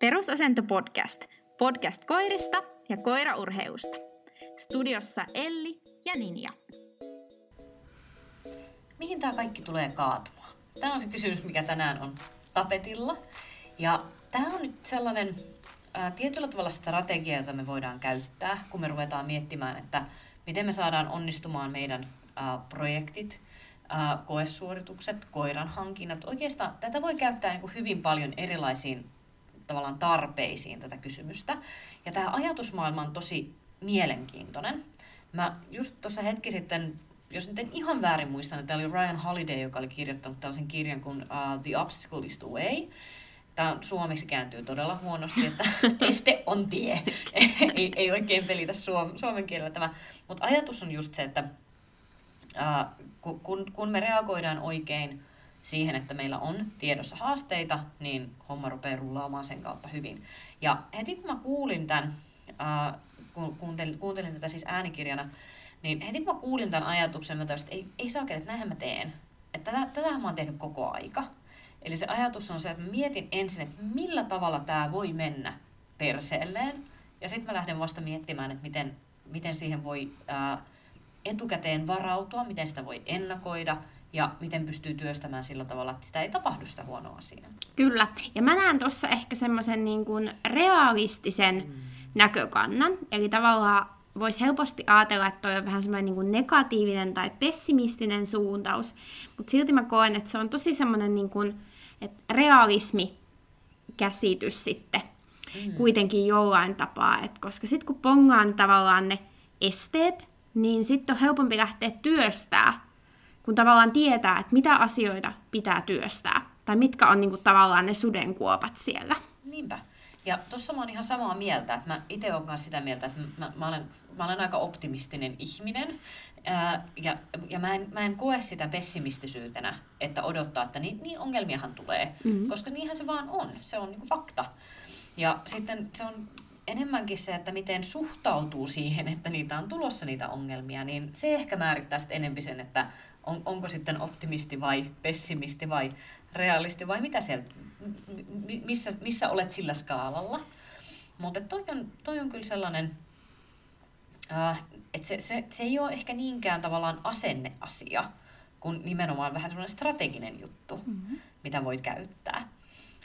Perusasento podcast. Podcast koirista ja koiraurheusta. Studiossa Elli ja Ninja. Mihin tämä kaikki tulee kaatumaan? Tämä on se kysymys, mikä tänään on tapetilla. Ja tämä on nyt sellainen ää, tietyllä tavalla strategia, jota me voidaan käyttää, kun me ruvetaan miettimään, että miten me saadaan onnistumaan meidän ää, projektit, ää, koesuoritukset, koiran hankinnat. Oikeastaan tätä voi käyttää niin kuin hyvin paljon erilaisiin tavallaan tarpeisiin tätä kysymystä. Ja tämä ajatusmaailma on tosi mielenkiintoinen. Mä just tuossa hetki sitten, jos nyt en ihan väärin muista, niin tämä oli Ryan Holiday, joka oli kirjoittanut tällaisen kirjan kuin uh, The Obstacle is the Way. Tämä suomeksi kääntyy todella huonosti, että este on tie. ei, ei oikein pelitä suom, suomen kielellä tämä. Mutta ajatus on just se, että uh, kun, kun me reagoidaan oikein siihen, että meillä on tiedossa haasteita, niin homma rupeaa rullaamaan sen kautta hyvin. Ja heti kun mä kuulin tämän, äh, kun kuuntelin, kuuntelin tätä siis äänikirjana, niin heti kun mä kuulin tämän ajatuksen, mä toisin, että ei, ei saa että näinhän mä teen. Että tätä mä oon tehnyt koko aika. Eli se ajatus on se, että mä mietin ensin, että millä tavalla tämä voi mennä perseelleen. Ja sitten mä lähden vasta miettimään, että miten, miten siihen voi ää, etukäteen varautua, miten sitä voi ennakoida – ja miten pystyy työstämään sillä tavalla, että sitä ei tapahdu sitä huonoa asiaa. Kyllä. Ja mä näen tuossa ehkä semmoisen niin kuin realistisen mm. näkökannan. Eli tavallaan voisi helposti ajatella, että toi on vähän semmoinen niin kuin negatiivinen tai pessimistinen suuntaus. Mutta silti mä koen, että se on tosi semmoinen niin kuin, että realismi käsitys sitten mm. kuitenkin jollain tapaa. Et koska sitten kun pongaan tavallaan ne esteet, niin sitten on helpompi lähteä työstää kun tavallaan tietää, että mitä asioita pitää työstää, tai mitkä on niin kuin, tavallaan ne sudenkuopat siellä. Niinpä. Ja tuossa mä oon ihan samaa mieltä, että mä itse olen myös sitä mieltä, että mä, mä, olen, mä olen aika optimistinen ihminen, ää, ja, ja mä, en, mä en koe sitä pessimistisyytenä, että odottaa, että niin, niin ongelmiahan tulee, mm-hmm. koska niinhän se vaan on, se on niin fakta. Ja sitten se on enemmänkin se, että miten suhtautuu siihen, että niitä on tulossa niitä ongelmia, niin se ehkä määrittää sitten enemmän sen, että on, onko sitten optimisti vai pessimisti vai realisti vai mitä siellä, missä, missä olet sillä skaalalla. Mutta toi on, toi on kyllä sellainen, äh, että se, se, se ei ole ehkä niinkään tavallaan asenneasia, kun nimenomaan vähän sellainen strateginen juttu, mm-hmm. mitä voit käyttää.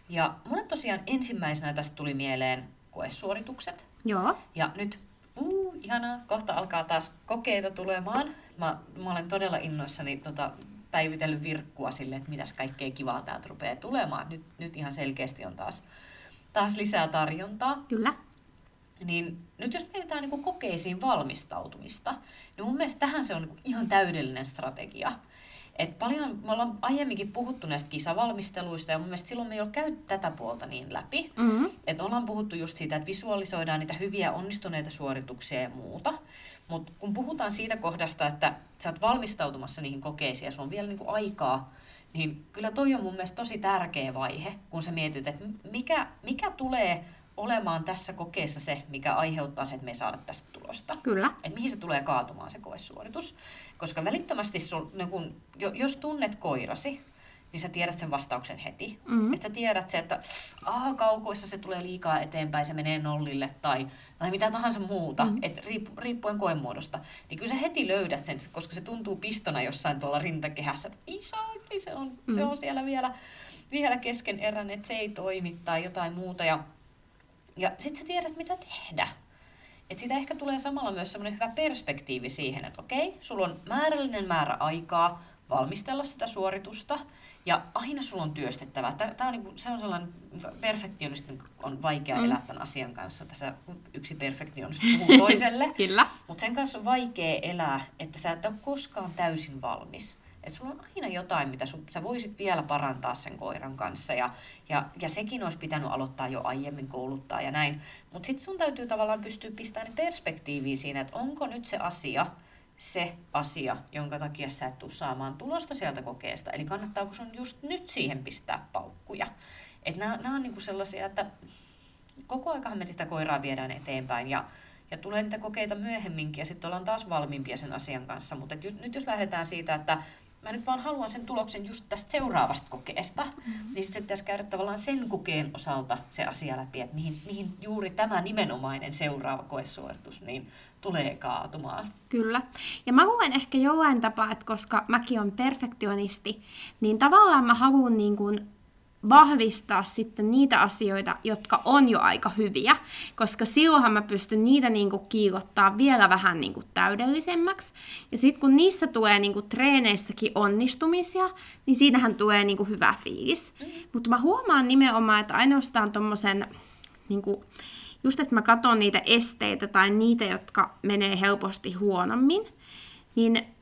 Ja mulle tosiaan ensimmäisenä tästä tuli mieleen koesuoritukset. Joo. Ja nyt, uu, ihanaa, kohta alkaa taas kokeita tulemaan mä, mä olen todella innoissani tota, päivitellyt virkkua sille, että mitäs kaikkea kivaa täältä rupeaa tulemaan. Nyt, nyt ihan selkeästi on taas, taas lisää tarjontaa. Kyllä. Niin nyt jos mietitään niin kokeisiin valmistautumista, niin mun mielestä tähän se on niin ihan täydellinen strategia. Et paljon, me ollaan aiemminkin puhuttu näistä kisavalmisteluista ja mun mielestä silloin me ei ole käyty tätä puolta niin läpi. Mm-hmm. Et ollaan puhuttu just siitä, että visualisoidaan niitä hyviä onnistuneita suorituksia ja muuta. Mutta kun puhutaan siitä kohdasta, että sä oot valmistautumassa niihin kokeisiin ja sulla on vielä niinku aikaa, niin kyllä toi on mun mielestä tosi tärkeä vaihe, kun sä mietit, että mikä, mikä tulee olemaan tässä kokeessa se, mikä aiheuttaa se, että me ei saada tästä tulosta. Kyllä. Että mihin se tulee kaatumaan se koesuoritus. Koska välittömästi, sul, niin kun, jos tunnet koirasi, niin sä tiedät sen vastauksen heti. Mm-hmm. Että sä tiedät se, että aha, kaukoissa se tulee liikaa eteenpäin, se menee nollille tai, tai mitä tahansa muuta, mm-hmm. että riippu, riippuen koemuodosta. Niin kyllä sä heti löydät sen, koska se tuntuu pistona jossain tuolla rintakehässä, että saa, se on, mm-hmm. se on siellä vielä, vielä kesken erän, että se ei toimi tai jotain muuta. Ja, ja sitten sä tiedät, mitä tehdä. Että siitä ehkä tulee samalla myös semmoinen hyvä perspektiivi siihen, että okei, sulla on määrällinen määrä aikaa valmistella sitä suoritusta – ja aina sulla on työstettävä. Tämä on, niin kuin, se on sellainen, perfektionisti on vaikea mm. elää tämän asian kanssa. Tässä yksi perfektionisti puhuu toiselle. Kyllä. Mutta sen kanssa on vaikea elää, että sä et ole koskaan täysin valmis. Että sulla on aina jotain, mitä su, sä voisit vielä parantaa sen koiran kanssa. Ja, ja, ja sekin olisi pitänyt aloittaa jo aiemmin kouluttaa ja näin. Mutta sitten sun täytyy tavallaan pystyä pistämään perspektiiviin siinä, että onko nyt se asia, se asia, jonka takia sä et tule saamaan tulosta sieltä kokeesta. Eli kannattaako sun just nyt siihen pistää paukkuja. Että nämä, nämä on niinku sellaisia, että koko aikahan me sitä koiraa viedään eteenpäin ja, ja tulee niitä kokeita myöhemminkin ja sitten ollaan taas valmiimpia sen asian kanssa. Mutta nyt jos lähdetään siitä, että mä nyt vaan haluan sen tuloksen just tästä seuraavasta kokeesta, mm-hmm. niin sitten pitäisi käydä tavallaan sen kokeen osalta se asia läpi, että mihin, mihin juuri tämä nimenomainen seuraava koesuoritus niin tulee kaatumaan. Kyllä. Ja mä luen ehkä jollain tapaa, että koska mäkin on perfektionisti, niin tavallaan mä haluan niin kuin vahvistaa sitten niitä asioita, jotka on jo aika hyviä, koska silloinhan mä pystyn niitä niinku kiilottaa vielä vähän niinku täydellisemmäksi. Ja sitten kun niissä tulee niinku treeneissäkin onnistumisia, niin siinähän tulee niinku hyvä fiilis. Mm. Mutta mä huomaan nimenomaan, että ainoastaan tommosen, niinku, just että mä katson niitä esteitä tai niitä, jotka menee helposti huonommin, niin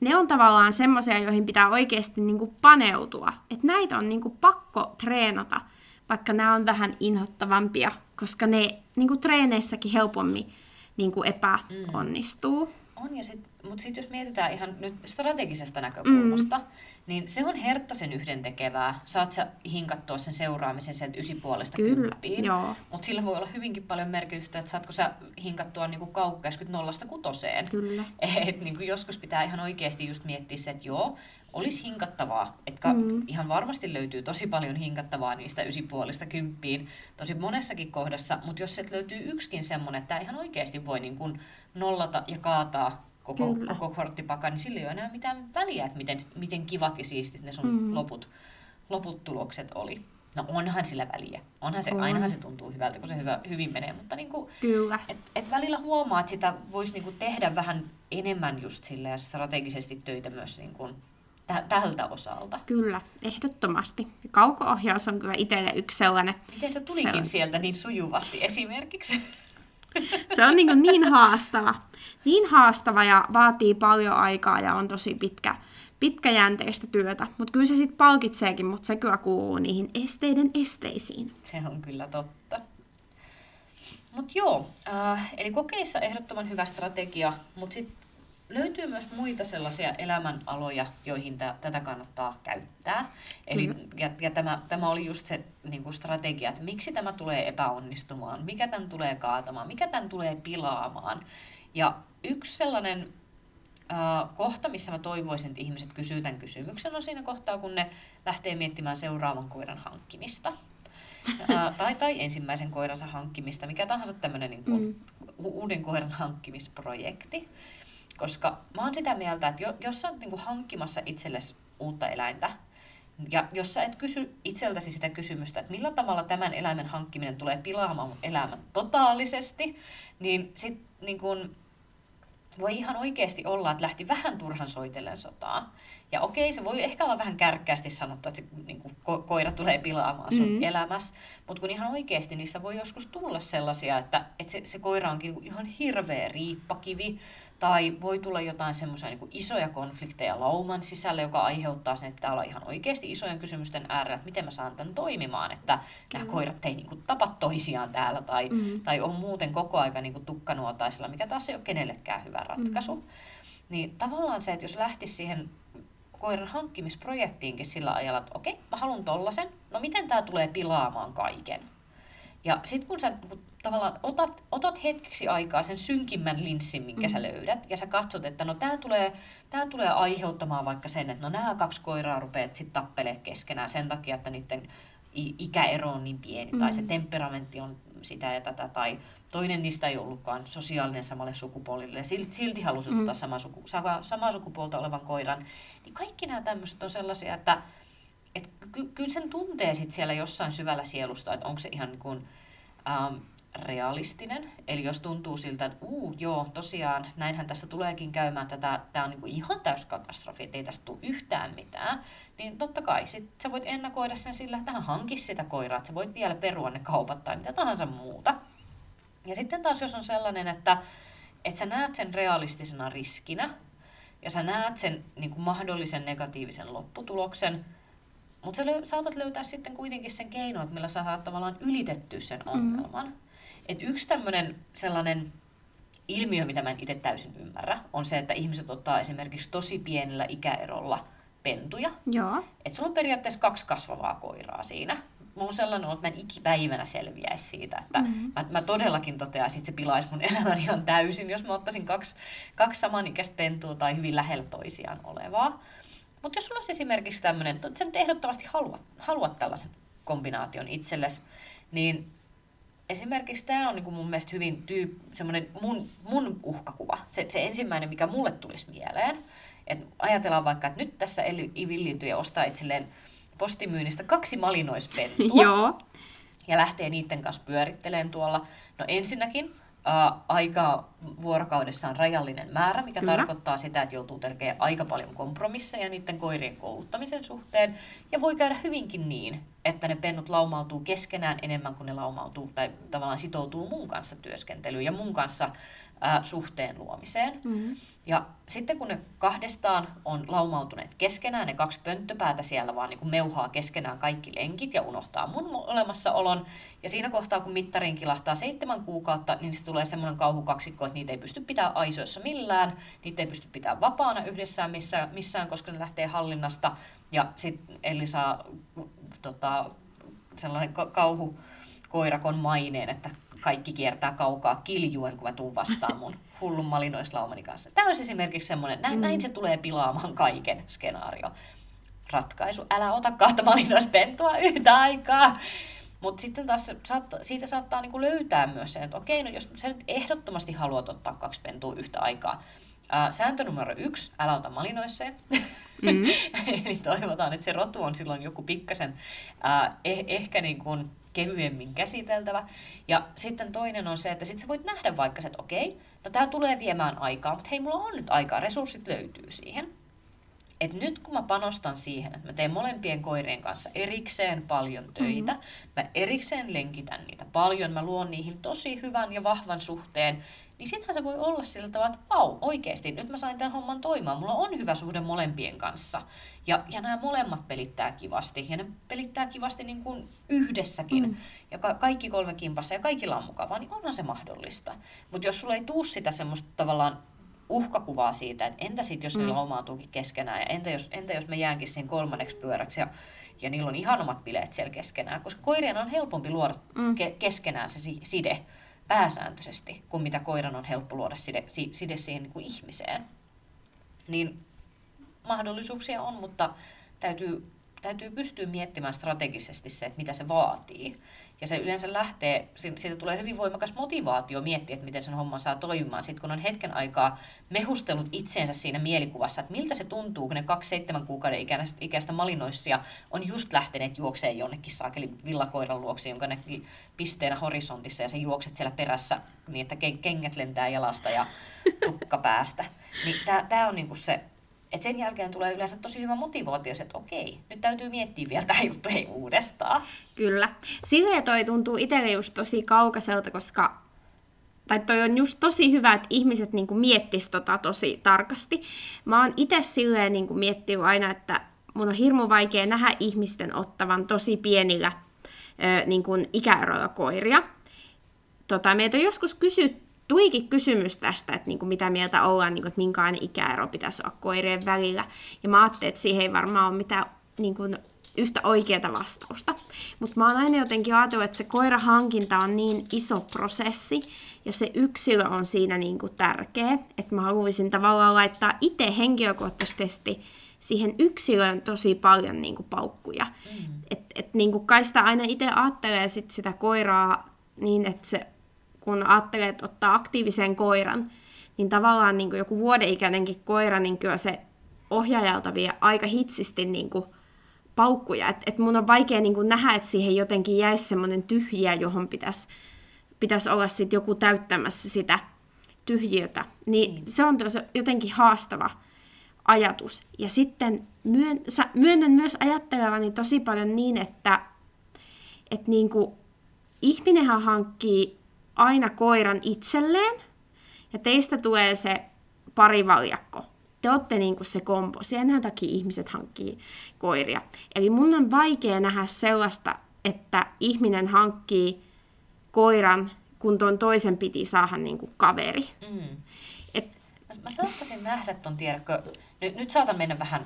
ne on tavallaan semmoisia, joihin pitää oikeasti niin kuin paneutua. Että näitä on niin kuin pakko treenata, vaikka nämä on vähän inhottavampia, koska ne niin kuin treeneissäkin helpommin niin kuin epäonnistuu. Mm. On, ja sit, mutta sitten jos mietitään ihan nyt strategisesta näkökulmasta, mm. niin se on herttaisen yhdentekevää. Saat sä hinkattua sen seuraamisen sieltä ysipuolesta kymppiin. Mutta sillä voi olla hyvinkin paljon merkitystä, että saatko sä hinkattua niinku kaukkäiskyt nollasta kutoseen. Kyllä. Et niinku joskus pitää ihan oikeasti just miettiä se, että joo, olisi hinkattavaa. Että mm. ihan varmasti löytyy tosi paljon hinkattavaa niistä ysipuolista kymppiin tosi monessakin kohdassa, mutta jos sieltä löytyy yksikin semmoinen, että tämä ihan oikeasti voi niin kuin nollata ja kaataa koko, koko korttipaka, niin sillä ei ole enää mitään väliä, että miten, miten kivat ja siistit ne sun mm. loput, loput tulokset oli. No onhan sillä väliä. Onhan se, on. ainahan se tuntuu hyvältä, kun se hyvä, hyvin menee, mutta niin kuin, Kyllä. Et, et välillä huomaa, että sitä voisi niin kuin tehdä vähän enemmän just sille strategisesti töitä myös niin kuin tältä osalta. Kyllä, ehdottomasti. Kauko-ohjaus on kyllä itselle yksi sellainen. Miten se tulikin sellainen. sieltä niin sujuvasti esimerkiksi? Se on niin, niin haastava. Niin haastava ja vaatii paljon aikaa ja on tosi pitkä, pitkäjänteistä työtä. Mutta kyllä se sitten palkitseekin, mutta se kyllä kuuluu niihin esteiden esteisiin. Se on kyllä totta. Mutta joo, äh, eli kokeissa ehdottoman hyvä strategia, mutta sitten löytyy myös muita sellaisia elämänaloja, joihin t- tätä kannattaa käyttää. Eli, mm. ja, ja tämä, tämä oli just se niin kuin strategia, että miksi tämä tulee epäonnistumaan, mikä tämän tulee kaatamaan, mikä tämän tulee pilaamaan. Ja yksi sellainen äh, kohta, missä mä toivoisin, että ihmiset kysyvät tämän kysymyksen, on siinä kohtaa, kun ne lähtee miettimään seuraavan koiran hankkimista. Ää, tai, tai ensimmäisen koiransa hankkimista, mikä tahansa tämmöinen niin kuin, mm. uuden koiran hankkimisprojekti. Koska mä oon sitä mieltä, että jos sä oot niin hankkimassa itsellesi uutta eläintä, ja jos sä et kysy itseltäsi sitä kysymystä, että millä tavalla tämän eläimen hankkiminen tulee pilaamaan mun elämän totaalisesti, niin sit niin kun, voi ihan oikeasti olla, että lähti vähän turhan soitellen sotaa. Ja okei, se voi ehkä olla vähän kärkkäästi sanottu, että se niin kuin, ko- koira tulee pilaamaan sun mm. elämässä, mutta kun ihan oikeasti niistä voi joskus tulla sellaisia, että, että se, se koira onkin niin ihan hirveä riippakivi, tai voi tulla jotain semmoisia niin isoja konflikteja lauman sisällä, joka aiheuttaa sen, että täällä on ihan oikeasti isojen kysymysten äärellä, että miten mä saan tämän toimimaan, että Kyllä. nämä koirat ei niin kuin, tapa toisiaan täällä tai, mm. tai on muuten koko aika niin kuin, tukkanuotaisilla, mikä taas ei ole kenellekään hyvä ratkaisu. Mm. Niin tavallaan se, että jos lähtisi siihen koiran hankkimisprojektiinkin sillä ajalla, että okei, mä haluan tollasen, no miten tämä tulee pilaamaan kaiken? Ja sitten kun sä tavallaan otat, otat hetkeksi aikaa sen synkimmän linssin, minkä mm. sä löydät, ja sä katsot, että no tää tulee, tää tulee aiheuttamaan vaikka sen, että no nämä kaksi koiraa rupeat sitten tappelemaan keskenään sen takia, että niiden ikäero on niin pieni, mm. tai se mm. temperamentti on sitä ja tätä, tai toinen niistä ei ollutkaan sosiaalinen samalle sukupuolille, ja silti, silti halusi mm. ottaa sama suku, sama, samaa sukupuolta olevan koiran, niin kaikki nämä tämmöiset on sellaisia, että et ky- kyllä sen tuntee sit siellä jossain syvällä sielusta, että onko se ihan niin kuin, ähm, realistinen. Eli jos tuntuu siltä, että uu, joo, tosiaan, näinhän tässä tuleekin käymään, että tämä on niinku ihan täys katastrofi, että ei tästä tule yhtään mitään, niin totta kai sit sä voit ennakoida sen sillä, että hanki sitä koiraa, että sä voit vielä perua ne kaupat tai mitä tahansa muuta. Ja sitten taas jos on sellainen, että, että sä näet sen realistisena riskinä, ja sä näet sen niin kuin mahdollisen negatiivisen lopputuloksen, mutta sä löy- saatat löytää sitten kuitenkin sen keino, että millä sä saat tavallaan ylitettyä sen mm. ongelman. Mm. Et yksi tämmöinen sellainen ilmiö, mitä mä en itse täysin ymmärrä, on se, että ihmiset ottaa esimerkiksi tosi pienellä ikäerolla pentuja. Joo. Et sulla on periaatteessa kaksi kasvavaa koiraa siinä. Mulla on sellainen että mä en ikipäivänä selviäisi siitä, että mm-hmm. mä, mä todellakin toteaisin, että se pilaisi mun elämän ihan täysin, jos mä ottaisin kaksi, kaksi samanikäistä pentua tai hyvin lähellä toisiaan olevaa. Mutta jos sulla olisi esimerkiksi tämmöinen, että sä nyt ehdottomasti haluat, haluat tällaisen kombinaation itsellesi, niin esimerkiksi tämä on niin mun mielestä hyvin tyyp, semmoinen mun, mun uhkakuva. Se, se ensimmäinen, mikä mulle tulisi mieleen, että ajatellaan vaikka, että nyt tässä Eli villiintyjä ostaa itselleen postimyynnistä kaksi malinoispentua. Joo. Ja lähtee niiden kanssa pyörittelemään tuolla. No ensinnäkin aika vuorokaudessa on rajallinen määrä, mikä Kyllä. tarkoittaa sitä, että joutuu tekemään aika paljon kompromisseja niiden koirien kouluttamisen suhteen. Ja voi käydä hyvinkin niin, että ne pennut laumautuu keskenään enemmän kuin ne laumautuu tai tavallaan sitoutuu mun kanssa työskentelyyn ja mun kanssa ää, suhteen luomiseen. Mm-hmm. Ja sitten kun ne kahdestaan on laumautuneet keskenään, ne kaksi pönttöpäätä siellä vaan niin kuin meuhaa keskenään kaikki lenkit ja unohtaa mun olemassaolon. Ja siinä kohtaa, kun mittariin kilahtaa seitsemän kuukautta, niin se tulee semmoinen kauhukaksikko, että niitä ei pysty pitämään aisoissa millään, niitä ei pysty pitämään vapaana yhdessään missään, missään koska ne lähtee hallinnasta. Ja sitten Elli saa tota, sellainen kauhu koirakon maineen, että kaikki kiertää kaukaa kiljuen, kun mä tuun vastaan mun hullun malinoislaumani kanssa. Tämä olisi esimerkiksi semmoinen, näin, mm. näin se tulee pilaamaan kaiken skenaario. Ratkaisu, älä ota kahta malinoispentua yhtä aikaa. Mutta sitten taas saattaa, siitä saattaa niinku löytää myös sen, että okei, no jos sä nyt ehdottomasti haluat ottaa kaksi pentua yhtä aikaa, Ää, sääntö numero yksi, älä ota malinoisseen. Mm. Eli toivotaan, että se rotu on silloin joku pikkasen ää, eh, ehkä niin kuin kevyemmin käsiteltävä. Ja sitten toinen on se, että sit sä voit nähdä vaikka se, että okei, no tää tulee viemään aikaa, mutta hei, mulla on nyt aikaa, resurssit löytyy siihen. Et nyt kun mä panostan siihen, että mä teen molempien koirien kanssa erikseen paljon töitä, mm-hmm. mä erikseen lenkitän niitä paljon, mä luon niihin tosi hyvän ja vahvan suhteen, niin sittenhän se voi olla sillä tavalla, että vau, oikeasti, nyt mä sain tämän homman toimimaan. Mulla on hyvä suhde molempien kanssa. Ja, ja nämä molemmat pelittää kivasti. Ja ne pelittää kivasti niin kuin yhdessäkin. Mm. Ja ka- kaikki kolme kimpassa ja kaikilla on mukavaa, niin onhan se mahdollista. Mutta jos sulla ei tuu sitä semmoista tavallaan uhkakuvaa siitä, että entä sitten, jos mm. ne laumautuukin keskenään, ja entä jos, entä jos me jäänkin siinä kolmanneksi pyöräksi, ja, ja niillä on ihan omat bileet siellä keskenään, koska koirien on helpompi luoda mm. ke- keskenään se side pääsääntöisesti, kuin mitä koiran on helppo luoda side, side siihen niin kuin ihmiseen. Niin mahdollisuuksia on, mutta täytyy, täytyy pystyä miettimään strategisesti se, että mitä se vaatii. Ja se yleensä lähtee, siitä tulee hyvin voimakas motivaatio miettiä, että miten sen homman saa toimimaan. Sitten kun on hetken aikaa mehustellut itseensä siinä mielikuvassa, että miltä se tuntuu, kun ne kaksi seitsemän kuukauden ikäistä, malinoissia on just lähteneet juokseen jonnekin saakeli villakoiran luoksi, jonka näki pisteenä horisontissa ja sä juokset siellä perässä niin, että kengät lentää jalasta ja tukka päästä. Niin tämä on niinku se et sen jälkeen tulee yleensä tosi hyvä motivaatio, että okei, nyt täytyy miettiä vielä tämä juttu ei uudestaan. Kyllä. Silleen toi tuntuu itselle just tosi kaukaiselta, koska tai toi on just tosi hyvä, että ihmiset niinku miettis tota tosi tarkasti. Mä oon itse silleen niinku miettinyt aina, että mun on hirmu vaikea nähdä ihmisten ottavan tosi pienillä ö, niinku ikäeroilla koiria. Tota, meitä on joskus kysytty, tuikin kysymys tästä, että niin kuin mitä mieltä ollaan, niin kuin, että minkälainen ikäero pitäisi olla koirien välillä. Ja mä ajattelin, että siihen ei varmaan ole mitään niin kuin, yhtä oikeaa vastausta. Mutta mä oon aina jotenkin ajatellut, että se koirahankinta on niin iso prosessi, ja se yksilö on siinä niin kuin tärkeä, että mä haluaisin tavallaan laittaa itse henkilökohtaisesti siihen yksilöön tosi paljon niin kuin paukkuja. Mm. Että et, niin kuin kai sitä aina itse ajattelee sit sitä koiraa niin, että se kun ajattelee, että ottaa aktiivisen koiran, niin tavallaan niin kuin joku vuodeikäinenkin koira, niin kyllä se ohjaajalta vie aika hitsisti niin kuin paukkuja. Että et mun on vaikea niin kuin nähdä, että siihen jotenkin jäisi semmoinen tyhjiä, johon pitäisi pitäisi olla sit joku täyttämässä sitä tyhjiötä. Niin mm. se on jotenkin haastava ajatus. Ja sitten myön, myönnän myös ajattelevani tosi paljon niin, että, että niin kuin, ihminenhän hankkii aina koiran itselleen, ja teistä tulee se parivaljakko. Te olette niin kuin se kompo. Sen takia ihmiset hankkii koiria. Eli mun on vaikea nähdä sellaista, että ihminen hankkii koiran, kun tuon toisen piti saada niin kuin kaveri. Mm. Et, mä, mä saattaisin nähdä ton, tiedätkö, nyt, nyt saatan mennä vähän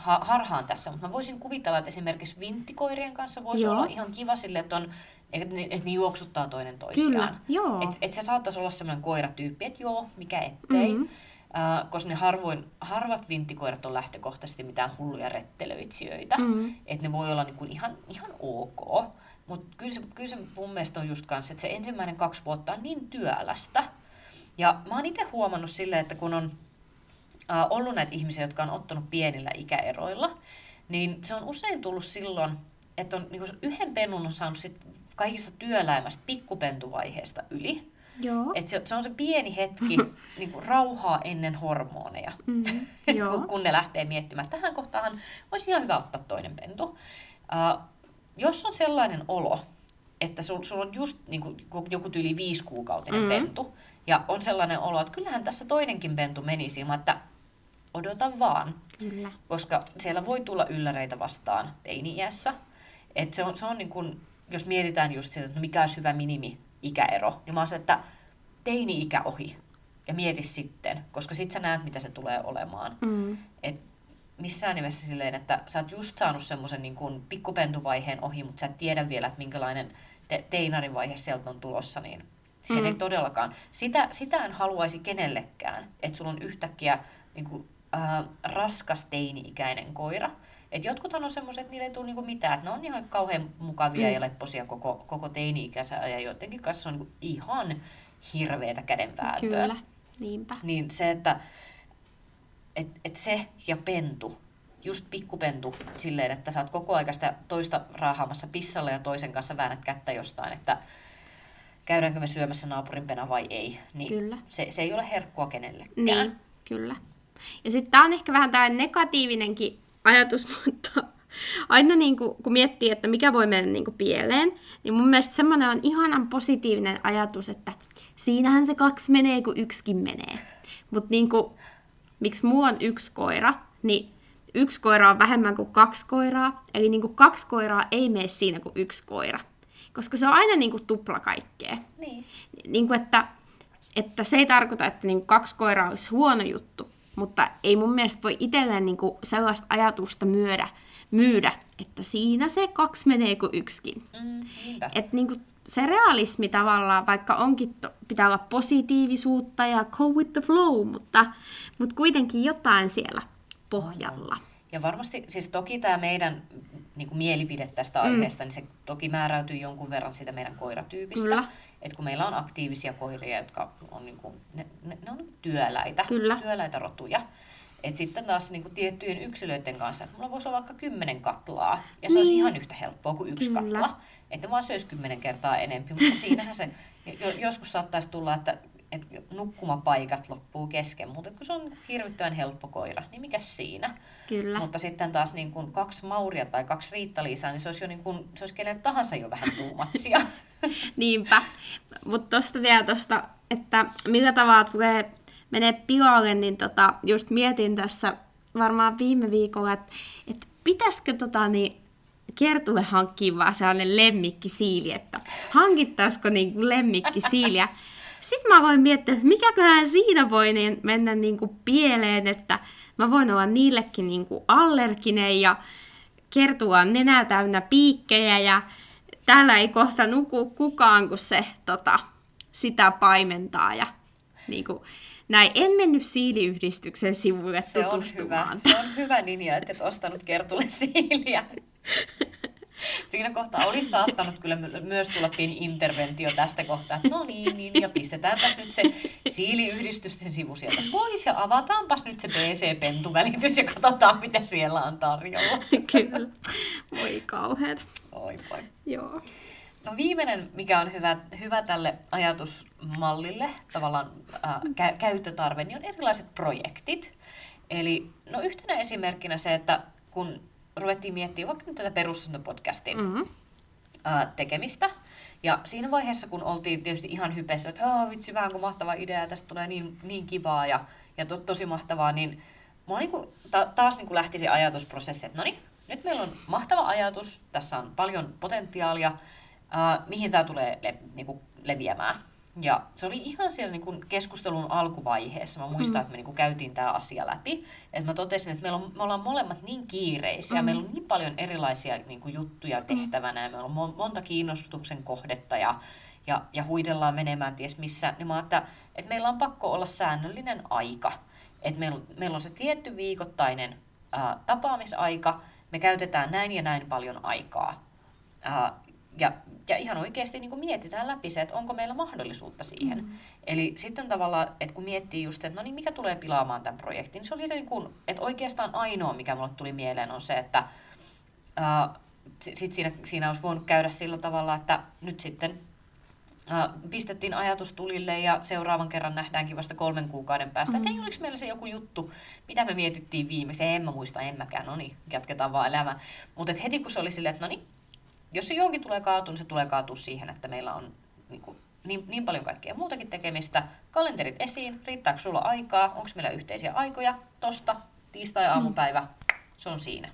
harhaan tässä, mutta mä voisin kuvitella, että esimerkiksi vinttikoirien kanssa voisi Joo. olla ihan kiva sille, että on että ne, et ne juoksuttaa toinen toisiaan. Kyllä, joo. Et, et se saattaisi olla sellainen koiratyyppi, että joo, mikä ettei. Mm-hmm. äh, koska ne harvoin, harvat vinttikoirat on lähtökohtaisesti mitään hulluja rettelöitsijöitä. Mm. Että ne voi olla niin kuin ihan, ihan ok. Mutta kyllä se, kyllä se mun mielestä on just kanssa, että se ensimmäinen kaksi vuotta on niin työlästä. Ja mä oon itse huomannut silleen, että kun on ollut näitä ihmisiä, jotka on ottanut pienillä ikäeroilla, niin se on usein tullut silloin, että on niin yhden pennun on saanut sit kaikista työläimästä pikkupentuvaiheesta yli. Joo. Et se, se on se pieni hetki niin kuin rauhaa ennen hormoneja, Mm, joo. kun, ne lähtee miettimään. että Tähän kohtaan olisi ihan hyvä ottaa toinen pentu. Uh, jos on sellainen olo, että sul, sul on just niin kuin, joku yli viisi kuukautinen mm. pentu, ja on sellainen olo, että kyllähän tässä toinenkin pentu menisi että odota vaan, Kyllä. koska siellä voi tulla ylläreitä vastaan teini-iässä. Et se on, se on niin kun, jos mietitään just sitä, että mikä olisi hyvä minimi-ikäero, niin mä oon se, että teini-ikä ohi ja mieti sitten, koska sit sä näet, mitä se tulee olemaan. Mm. Et missään nimessä silleen, että sä oot just saanut semmoisen niin kun pikkupentuvaiheen ohi, mutta sä et tiedä vielä, että minkälainen te- teinarin vaihe sieltä on tulossa, niin siihen Mm. ei todellakaan. Sitä, sitä en haluaisi kenellekään, että sulla on yhtäkkiä niin kuin, äh, raskas teini-ikäinen koira. Et jotkuthan on semmoiset, että niille ei tule niinku mitään, että ne on ihan kauhean mukavia Mm. ja lepposia koko, koko teini-ikänsä ja joidenkin kanssa on niinku ihan hirveätä kädenvääntöä. Kyllä. Niinpä. Niin se, että et, et se ja pentu, just pikkupentu silleen, että sä oot koko aika sitä toista raahaamassa pissalla ja toisen kanssa väännät kättä jostain, että käydäänkö me syömässä naapurin pena vai ei. Niin Kyllä. Se, se ei ole herkkua kenellekään. Niin, kyllä. Ja sitten tämä on ehkä vähän tämä negatiivinenkin ajatus, mutta aina niin kuin, kun miettii, että mikä voi mennä niin kuin pieleen, niin mun mielestä semmoinen on ihanan positiivinen ajatus, että siinähän se kaksi menee, kun yksikin menee. Mutta niin kuin, miksi mulla on yksi koira, niin yksi koira on vähemmän kuin kaksi koiraa, eli niin kuin kaksi koiraa ei mene siinä kuin yksi koira. Koska se on aina niin kuin tupla kaikkea Niin. niin kuin että, että se ei tarkoita, että niin kuin kaksi koiraa olisi huono juttu, mutta ei mun mielestä voi itselleen niin kuin sellaista ajatusta myydä, myydä, että siinä se kaksi menee kuin yksikin. Mm, niinpä. Että niin kuin se realismi tavallaan, vaikka onkin, to, pitää olla positiivisuutta ja go with the flow, mutta, mutta kuitenkin jotain siellä pohjalla. Ja varmasti, siis toki tämä meidän niin kuin mielipide tästä aiheesta, niin se toki määräytyy jonkun verran siitä meidän koiratyypistä. Kyllä. Et kun meillä on aktiivisia koiria, jotka on, niin kuin, ne, ne, ne on työläitä, Kyllä. työläitä rotuja. Et sitten taas niin kuin tiettyjen yksilöiden kanssa, että mulla voisi olla vaikka kymmenen katlaa, ja se niin. olisi ihan yhtä helppoa kuin yksi Kyllä. katla. Että vaan söisi kymmenen kertaa enempi, mutta siinähän se jo, joskus saattaisi tulla, että, että nukkumapaikat loppuu kesken, mutta kun se on hirvittävän helppo koira, niin mikä siinä? Kyllä. Mutta sitten taas niin kuin kaksi Mauria tai kaksi Riitta-Liisaa, niin se olisi jo niin kuin, se olisi kenelle tahansa jo vähän tuumatsia. Niinpä. Mutta tuosta vielä tuosta, että millä tavalla tulee menee pilalle, niin tota, just mietin tässä varmaan viime viikolla, että, että pitäisikö tota, niin, Kertulle hankkia vaan sellainen lemmikkisiili, että hankittaisiko niin lemmikkisiiliä. Sitten mä voin miettiä, että mikäköhän siinä voi niin mennä niin kuin pieleen, että mä voin olla niillekin niin kuin allerginen ja Kertulla on nenä täynnä piikkejä ja täällä ei kohta nuku kukaan, kun se tota, sitä paimentaa. Ja, niin kuin, näin. En mennyt siiliyhdistyksen sivuille Se on hyvä. tutustumaan. Se on hyvä linja, että et ostanut Kertulle siiliä. Siinä kohtaa olisi saattanut kyllä my- myös tulla pieni interventio tästä kohtaa, että no niin, niin, ja pistetäänpäs nyt se siiliyhdistysten sivu sieltä pois ja avataanpas nyt se BC-pentuvälitys ja katsotaan, mitä siellä on tarjolla. Kyllä. Voi kauheeta. Oi voi. Joo. No viimeinen, mikä on hyvä, hyvä tälle ajatusmallille, tavallaan ää, kä- käyttötarve, niin on erilaiset projektit. Eli no yhtenä esimerkkinä se, että kun ruvettiin miettimään vaikka nyt tätä perussantopodcastin Mm-hmm. ää, tekemistä, ja siinä vaiheessa, kun oltiin tietysti ihan hypessä, että oh, vitsi, vähän kuin mahtava idea, tästä tulee niin, niin kivaa ja, ja to, tosi mahtavaa, niin mä niin kuin, ta, taas niin kuin lähti se ajatusprosessi, että no niin, nyt meillä on mahtava ajatus, tässä on paljon potentiaalia, ää, mihin tämä tulee le, niin kuin leviämään. Ja se oli ihan siellä niin kuin keskustelun alkuvaiheessa. Mä muistan, mm. että me niin kuin käytiin tämä asia läpi. Että mä totesin, että meillä on, me ollaan molemmat niin kiireisiä, mm. meillä on niin paljon erilaisia niin kuin juttuja tehtävänä ja meillä on mon- monta kiinnostuksen kohdetta ja, ja, ja huidellaan menemään ties missä. Niin mä että, että meillä on pakko olla säännöllinen aika. että meillä, meillä on se tietty viikoittainen ää, tapaamisaika, me käytetään näin ja näin paljon aikaa. Ää, ja, ja ihan oikeasti niin kuin mietitään läpi se, että onko meillä mahdollisuutta siihen. Mm. Eli sitten tavallaan, että kun miettii just, että no niin, mikä tulee pilaamaan tämän projektin, niin se oli se, niin kuin, että oikeastaan ainoa, mikä mulle tuli mieleen, on se, että ää, sit siinä, siinä olisi voinut käydä sillä tavalla, että nyt sitten ää, pistettiin ajatus tulille ja seuraavan kerran nähdäänkin vasta kolmen kuukauden päästä. Mm. Että ei oliko meillä se joku juttu, mitä me mietittiin viimeksi, en mä muista, en mäkään, no niin, jatketaan vaan elämää. Mutta heti kun se oli silleen, että no niin, jos se johonkin tulee kaatua, niin se tulee kaatua siihen, että meillä on niin, kuin, niin, niin paljon kaikkea muutakin tekemistä. Kalenterit esiin, riittääkö sulla aikaa, onko meillä yhteisiä aikoja, tosta, tiistai-aamupäivä, mm. se on siinä.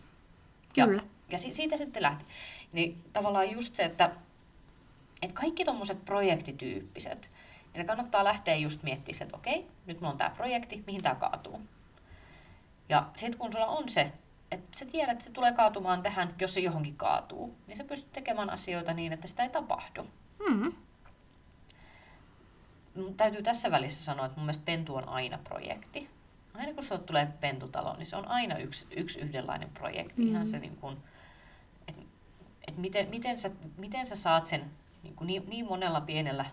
Kyllä. Ja, ja si- siitä sitten lähti. Niin tavallaan just se, että, että kaikki tuommoiset projektityyppiset, niin ne kannattaa lähteä just miettimään, että okei, nyt mulla on tämä projekti, mihin tämä kaatuu. Ja sitten kun sulla on se että sä tiedät, että se tulee kaatumaan tähän, jos se johonkin kaatuu, niin sä pystyt tekemään asioita niin, että sitä ei tapahdu. Mm-hmm. Mut täytyy tässä välissä sanoa, että mun mielestä Pentu on aina projekti. Aina kun sulle tulee Pentutalo, niin se on aina yksi, yksi yhdenlainen projekti. Mm-hmm. Ihan se niin kuin, että et miten, miten, sä, miten sä saat sen niin, kuin niin, niin monella pienellä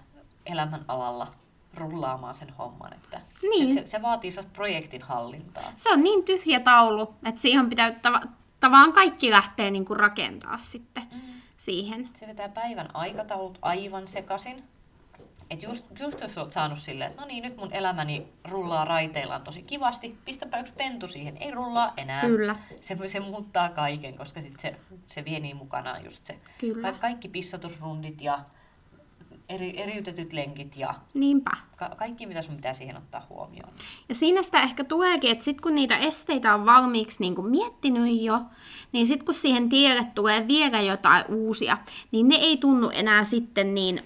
elämänalalla rullaamaan sen homman. Että niin. se, se, vaatii sellaista projektin hallintaa. Se on niin tyhjä taulu, että siihen pitää tav- tavallaan kaikki lähtee niin kuin rakentaa sitten mm. siihen. Se vetää päivän aikataulut aivan sekaisin. Et just, just jos olet saanut silleen, että no niin, nyt mun elämäni rullaa raiteillaan tosi kivasti, pistäpä yksi pentu siihen, ei rullaa enää. Kyllä. Se, se muuttaa kaiken, koska sit se, se vie niin mukanaan just se. Kyllä. Kaikki pissatusrundit ja eri, eriytetyt lenkit ja Niinpä. Ka- kaikki, mitä sun pitää siihen ottaa huomioon. Ja siinä sitä ehkä tuleekin, että sitten kun niitä esteitä on valmiiksi niin kuin miettinyt jo, niin sitten kun siihen tielle tulee vielä jotain uusia, niin ne ei tunnu enää sitten niin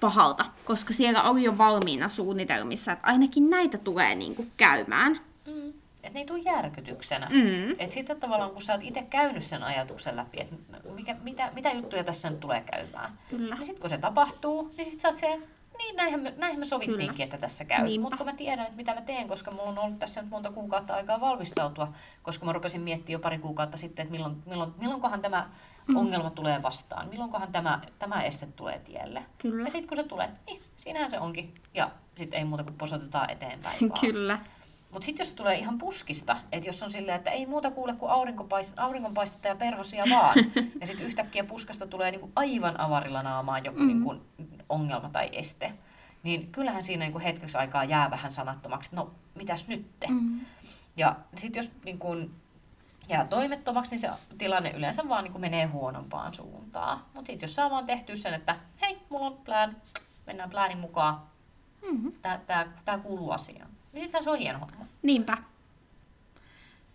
pahalta, koska siellä oli jo valmiina suunnitelmissa, että ainakin näitä tulee niin kuin käymään. Mm että ne ei tule järkytyksenä. Mm. Että sitten tavallaan, kun sä oot itse käynyt sen ajatuksen läpi, että mikä, mitä, mitä juttuja tässä nyt tulee käymään, Kyllä. niin sitten kun se tapahtuu, niin sitten oot se, niin näinhän me, näinhän me sovittiinkin, Kyllä. että tässä käy. Mutta kun mä tiedän, että mitä mä teen, koska mulla on ollut tässä nyt monta kuukautta aikaa valmistautua, koska mä rupesin miettimään jo pari kuukautta sitten, että milloin, milloin, milloinkohan tämä mm. ongelma tulee vastaan, milloinkohan tämä, tämä este tulee tielle. Kyllä. Ja sitten kun se tulee, niin siinähän se onkin. Ja sitten ei muuta kuin posotetaan eteenpäin vaan. Kyllä. Mutta sitten jos se tulee ihan puskista, että jos on silleen, että ei muuta kuule kuin aurinkopaistetta ja perhosia vaan, ja sitten yhtäkkiä puskasta tulee niinku aivan avarilla naamaan joku mm. niinku ongelma tai este, niin kyllähän siinä niinku hetkeksi aikaa jää vähän sanattomaksi, no mitäs nyt? Mm. Ja sitten jos niinku jää toimettomaksi, niin se tilanne yleensä vaan niinku menee huonompaan suuntaan. Mutta sitten jos saa vaan tehty sen, että hei, mulla on plan, mennään plaanin mukaan, mm-hmm. tämä kuuluu asiaan. Sittenhän se on hieno homma. Niinpä.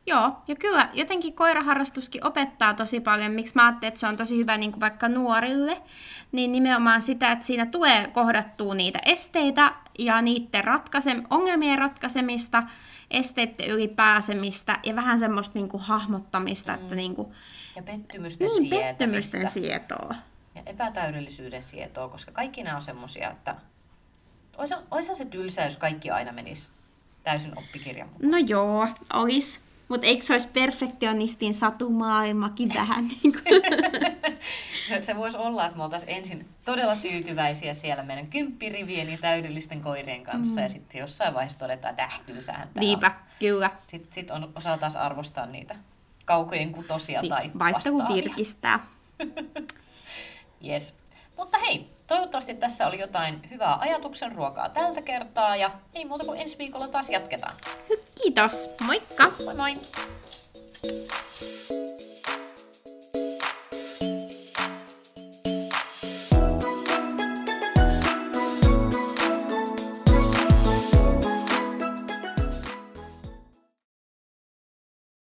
Joo, ja kyllä jotenkin koiraharrastuskin opettaa tosi paljon, miksi mä ajattelin, että se on tosi hyvä niin kuin vaikka nuorille, niin nimenomaan sitä, että siinä tulee kohdattua niitä esteitä ja niiden ratkaisem- ongelmien ratkaisemista, esteiden ylipääsemistä ja vähän semmoista niin kuin hahmottamista, mm. että niin kuin, ja pettymysten niin, pettymysten sietoa. Ja epätäydellisyyden sietoa, koska kaikki nämä on semmoisia, että olisi se tylsä, jos kaikki aina menisi täysin oppikirjan mukaan. No joo, olis. Mutta eikö se olisi perfektionistin satumaailmakin vähän niin kuin? se voisi olla, että me oltaisiin ensin todella tyytyväisiä siellä meidän kymppirivien ja täydellisten koirien kanssa, mm. ja sitten jossain vaiheessa todetaan, että ähtyysähän tämä Niinpä, on. kyllä. Sitten sit on, osataan arvostaa niitä kaukojen kutosia niin, tai Vaikka kun virkistää. yes. Mutta hei, toivottavasti tässä oli jotain hyvää ajatuksen ruokaa tältä kertaa ja ei muuta kuin ensi viikolla taas jatketaan. Kiitos, moikka! Moi moi!